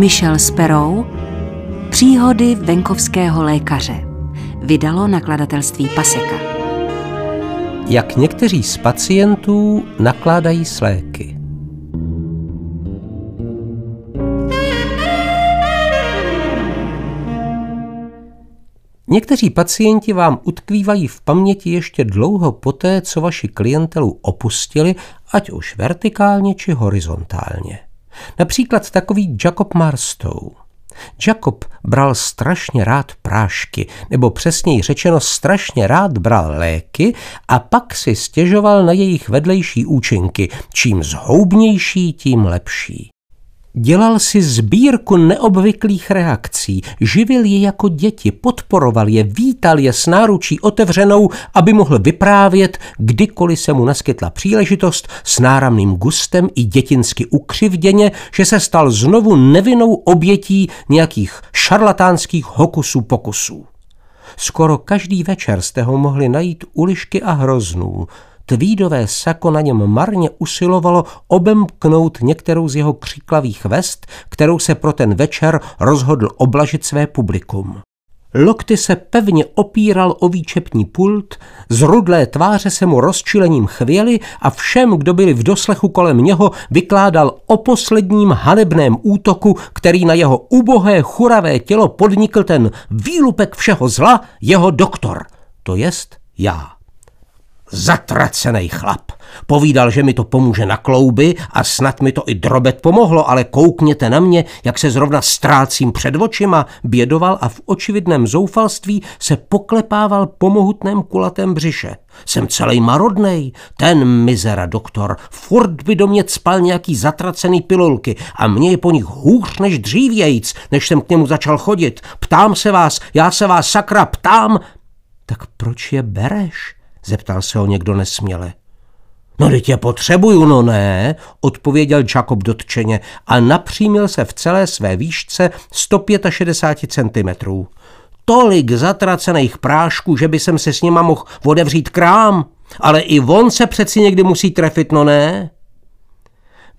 Michel Sperou Příhody venkovského lékaře Vydalo nakladatelství Paseka Jak někteří z pacientů nakládají s léky Někteří pacienti vám utkvívají v paměti ještě dlouho poté, co vaši klientelu opustili, ať už vertikálně či horizontálně. Například takový Jacob Marstow. Jacob bral strašně rád prášky, nebo přesněji řečeno strašně rád bral léky a pak si stěžoval na jejich vedlejší účinky. Čím zhoubnější, tím lepší. Dělal si sbírku neobvyklých reakcí, živil je jako děti, podporoval je, vítal je s náručí otevřenou, aby mohl vyprávět, kdykoliv se mu naskytla příležitost, s náramným gustem i dětinsky ukřivděně, že se stal znovu nevinnou obětí nějakých šarlatánských hokusů pokusů. Skoro každý večer jste ho mohli najít u lišky a hroznů, Tvídové sako na něm marně usilovalo obemknout některou z jeho křiklavých vest, kterou se pro ten večer rozhodl oblažit své publikum. Lokty se pevně opíral o výčepní pult, z rudlé tváře se mu rozčilením chvěli a všem, kdo byli v doslechu kolem něho, vykládal o posledním hanebném útoku, který na jeho ubohé churavé tělo podnikl ten výlupek všeho zla, jeho doktor, to jest já. Zatracený chlap. Povídal, že mi to pomůže na klouby a snad mi to i drobet pomohlo, ale koukněte na mě, jak se zrovna ztrácím před očima, bědoval a v očividném zoufalství se poklepával po mohutném kulatém břiše. Jsem celý marodnej, ten mizera doktor, furt by do mě spal nějaký zatracený pilulky a mě je po nich hůř než dřívějíc, než jsem k němu začal chodit. Ptám se vás, já se vás sakra ptám. Tak proč je bereš? Zeptal se ho někdo nesměle. No teď je potřebuju, no ne, odpověděl Jacob dotčeně a napřímil se v celé své výšce 165 cm. Tolik zatracených prášků, že by jsem se s nima mohl odevřít krám, ale i on se přeci někdy musí trefit, no ne?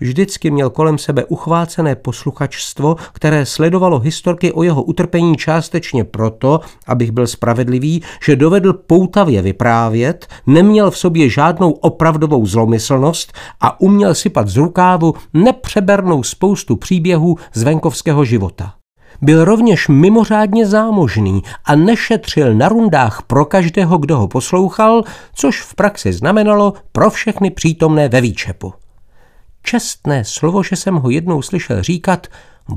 Vždycky měl kolem sebe uchvácené posluchačstvo, které sledovalo historky o jeho utrpení částečně proto, abych byl spravedlivý, že dovedl poutavě vyprávět, neměl v sobě žádnou opravdovou zlomyslnost a uměl sypat z rukávu nepřebernou spoustu příběhů z venkovského života. Byl rovněž mimořádně zámožný a nešetřil na rundách pro každého, kdo ho poslouchal, což v praxi znamenalo pro všechny přítomné ve výčepu. Čestné slovo, že jsem ho jednou slyšel říkat,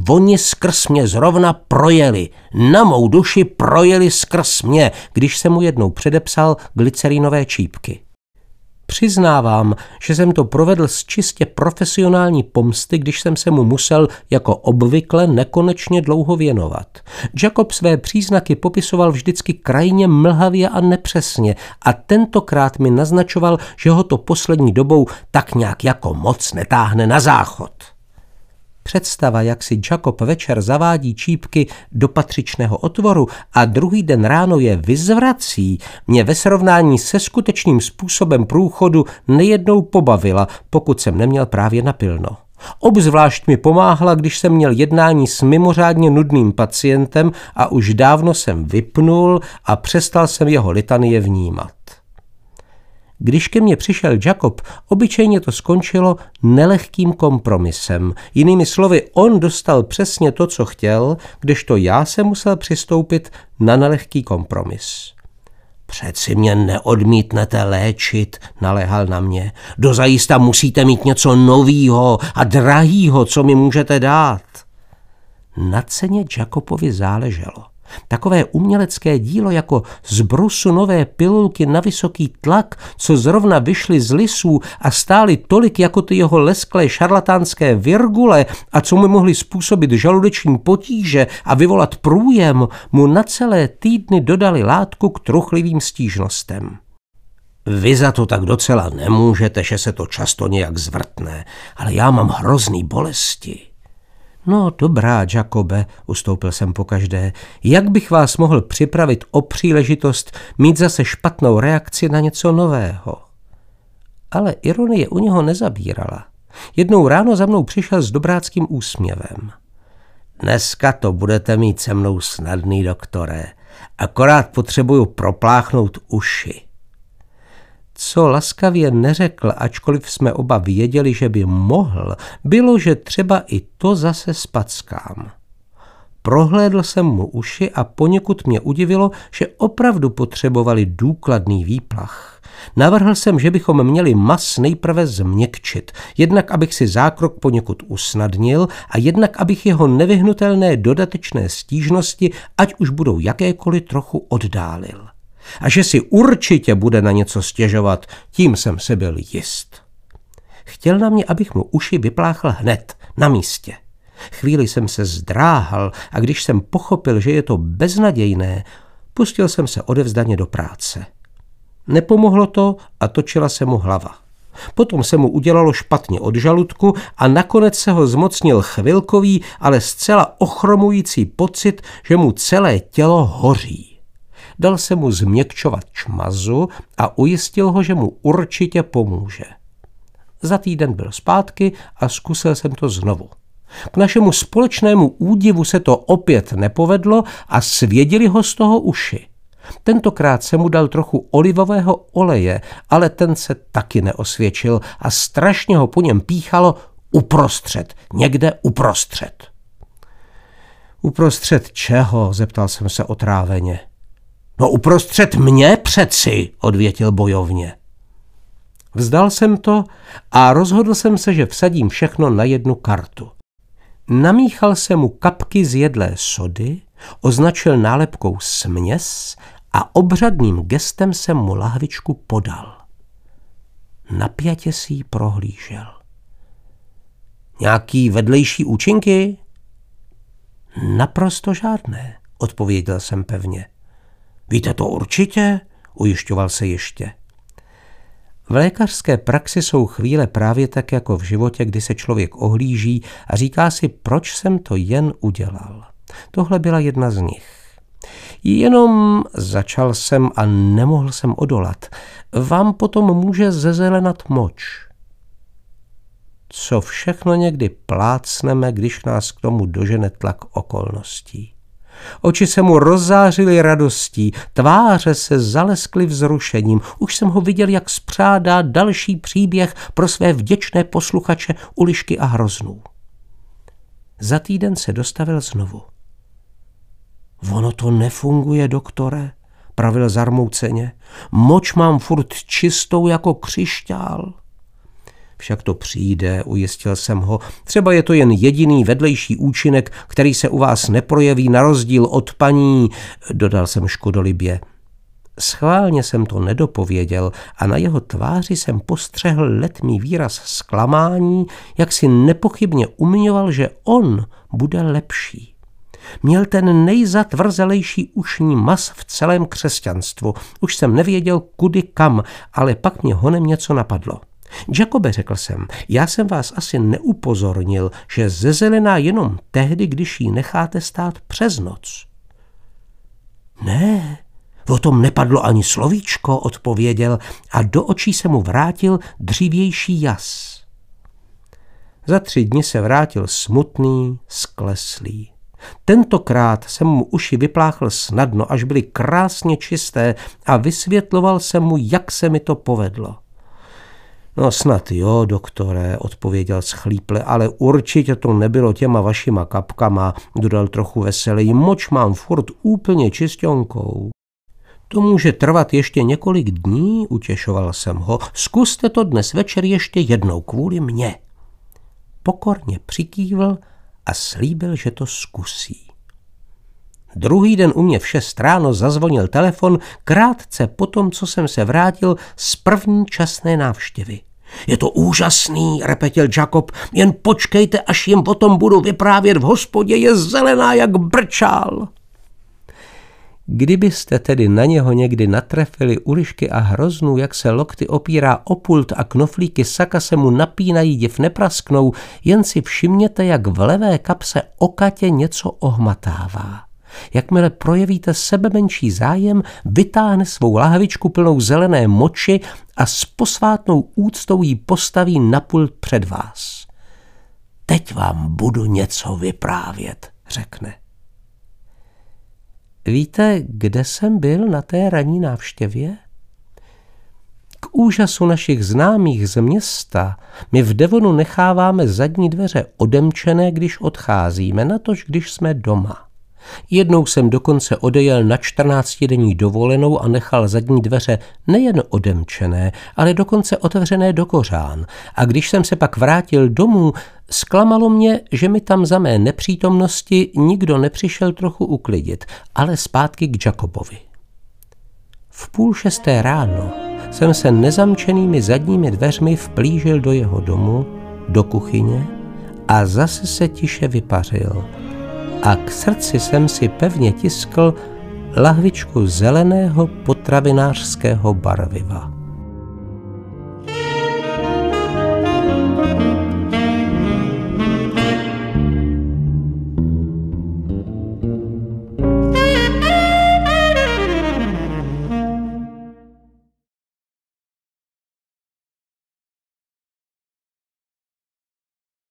Oni skrz mě zrovna projeli, na mou duši projeli skrz mě, když jsem mu jednou předepsal glycerinové čípky. Přiznávám, že jsem to provedl z čistě profesionální pomsty, když jsem se mu musel jako obvykle nekonečně dlouho věnovat. Jacob své příznaky popisoval vždycky krajně mlhavě a nepřesně a tentokrát mi naznačoval, že ho to poslední dobou tak nějak jako moc netáhne na záchod. Představa, jak si Jacob večer zavádí čípky do patřičného otvoru a druhý den ráno je vyzvrací, mě ve srovnání se skutečným způsobem průchodu nejednou pobavila, pokud jsem neměl právě napilno. Obzvlášť mi pomáhla, když jsem měl jednání s mimořádně nudným pacientem a už dávno jsem vypnul a přestal jsem jeho litanie vnímat. Když ke mně přišel Jacob, obyčejně to skončilo nelehkým kompromisem. Jinými slovy, on dostal přesně to, co chtěl, kdežto já se musel přistoupit na nelehký kompromis. Přeci mě neodmítnete léčit, naléhal na mě. Dozajista musíte mít něco novýho a drahýho, co mi můžete dát. Na ceně Jacobovi záleželo. Takové umělecké dílo jako z brusu nové pilulky na vysoký tlak, co zrovna vyšly z lisů a stály tolik jako ty jeho lesklé šarlatánské virgule a co mu mohly způsobit žaludeční potíže a vyvolat průjem, mu na celé týdny dodali látku k truchlivým stížnostem. Vy za to tak docela nemůžete, že se to často nějak zvrtne, ale já mám hrozný bolesti. No dobrá, Jacobe, ustoupil jsem po každé. Jak bych vás mohl připravit o příležitost mít zase špatnou reakci na něco nového? Ale ironie u něho nezabírala. Jednou ráno za mnou přišel s dobráckým úsměvem. Dneska to budete mít se mnou snadný, doktore. Akorát potřebuju propláchnout uši. Co laskavě neřekl, ačkoliv jsme oba věděli, že by mohl, bylo, že třeba i to zase spackám. Prohlédl jsem mu uši a poněkud mě udivilo, že opravdu potřebovali důkladný výplach. Navrhl jsem, že bychom měli mas nejprve změkčit, jednak abych si zákrok poněkud usnadnil a jednak abych jeho nevyhnutelné dodatečné stížnosti, ať už budou jakékoliv, trochu oddálil. A že si určitě bude na něco stěžovat, tím jsem se byl jist. Chtěl na mě, abych mu uši vypláchl hned, na místě. Chvíli jsem se zdráhal a když jsem pochopil, že je to beznadějné, pustil jsem se odevzdaně do práce. Nepomohlo to a točila se mu hlava. Potom se mu udělalo špatně od žaludku a nakonec se ho zmocnil chvilkový, ale zcela ochromující pocit, že mu celé tělo hoří. Dal se mu změkčovat čmazu a ujistil ho, že mu určitě pomůže. Za týden byl zpátky a zkusil jsem to znovu. K našemu společnému údivu se to opět nepovedlo a svěděli ho z toho uši. Tentokrát se mu dal trochu olivového oleje, ale ten se taky neosvědčil a strašně ho po něm píchalo uprostřed, někde uprostřed. Uprostřed čeho? zeptal jsem se otráveně. No uprostřed mě přeci, odvětil bojovně. Vzdal jsem to a rozhodl jsem se, že vsadím všechno na jednu kartu. Namíchal se mu kapky z jedlé sody, označil nálepkou směs a obřadným gestem jsem mu lahvičku podal. Napjatě si ji prohlížel. Nějaký vedlejší účinky? Naprosto žádné, odpověděl jsem pevně. Víte to určitě? ujišťoval se ještě. V lékařské praxi jsou chvíle právě tak jako v životě, kdy se člověk ohlíží a říká si, proč jsem to jen udělal. Tohle byla jedna z nich. Jenom začal jsem a nemohl jsem odolat. Vám potom může zezelenat moč. Co všechno někdy plácneme, když nás k tomu dožene tlak okolností. Oči se mu rozzářily radostí, tváře se zaleskly vzrušením. Už jsem ho viděl, jak spřádá další příběh pro své vděčné posluchače Ulišky a Hroznů. Za týden se dostavil znovu. Ono to nefunguje, doktore, pravil zarmouceně. Moč mám furt čistou jako křišťál. Však to přijde, ujistil jsem ho. Třeba je to jen jediný vedlejší účinek, který se u vás neprojeví na rozdíl od paní, dodal jsem škodolibě. Schválně jsem to nedopověděl a na jeho tváři jsem postřehl letmý výraz zklamání, jak si nepochybně umiňoval, že on bude lepší. Měl ten nejzatvrzelejší ušní mas v celém křesťanstvu. Už jsem nevěděl kudy kam, ale pak mě honem něco napadlo. Jakobe, řekl jsem, já jsem vás asi neupozornil, že zezelená jenom tehdy, když ji necháte stát přes noc. Ne, o tom nepadlo ani slovíčko, odpověděl a do očí se mu vrátil dřívější jas. Za tři dny se vrátil smutný, skleslý. Tentokrát jsem mu uši vypláchl snadno, až byly krásně čisté a vysvětloval jsem mu, jak se mi to povedlo. No snad jo, doktore, odpověděl schlíple, ale určitě to nebylo těma vašima kapkama, dodal trochu veselý. Moč mám furt úplně čistionkou. To může trvat ještě několik dní, utěšoval jsem ho. Zkuste to dnes večer ještě jednou kvůli mně. Pokorně přikývl a slíbil, že to zkusí. Druhý den u mě v šest ráno zazvonil telefon krátce po tom, co jsem se vrátil z první časné návštěvy. Je to úžasný, repetil Jacob, jen počkejte, až jim potom budu vyprávět v hospodě, je zelená jak brčál. Kdybyste tedy na něho někdy natrefili ulišky a hroznů, jak se lokty opírá o pult a knoflíky saka se mu napínají, div neprasknou, jen si všimněte, jak v levé kapse okatě něco ohmatává. Jakmile projevíte sebe menší zájem, vytáhne svou lahvičku plnou zelené moči a s posvátnou úctou ji postaví na pult před vás. Teď vám budu něco vyprávět. řekne. Víte, kde jsem byl na té ranní návštěvě? K úžasu našich známých z města my v Devonu necháváme zadní dveře odemčené, když odcházíme, natož když jsme doma. Jednou jsem dokonce odejel na 14-denní dovolenou a nechal zadní dveře nejen odemčené, ale dokonce otevřené do kořán. A když jsem se pak vrátil domů, zklamalo mě, že mi tam za mé nepřítomnosti nikdo nepřišel trochu uklidit, ale zpátky k Jacobovi. V půl šesté ráno jsem se nezamčenými zadními dveřmi vplížil do jeho domu, do kuchyně a zase se tiše vypařil – a k srdci jsem si pevně tiskl lahvičku zeleného potravinářského barviva.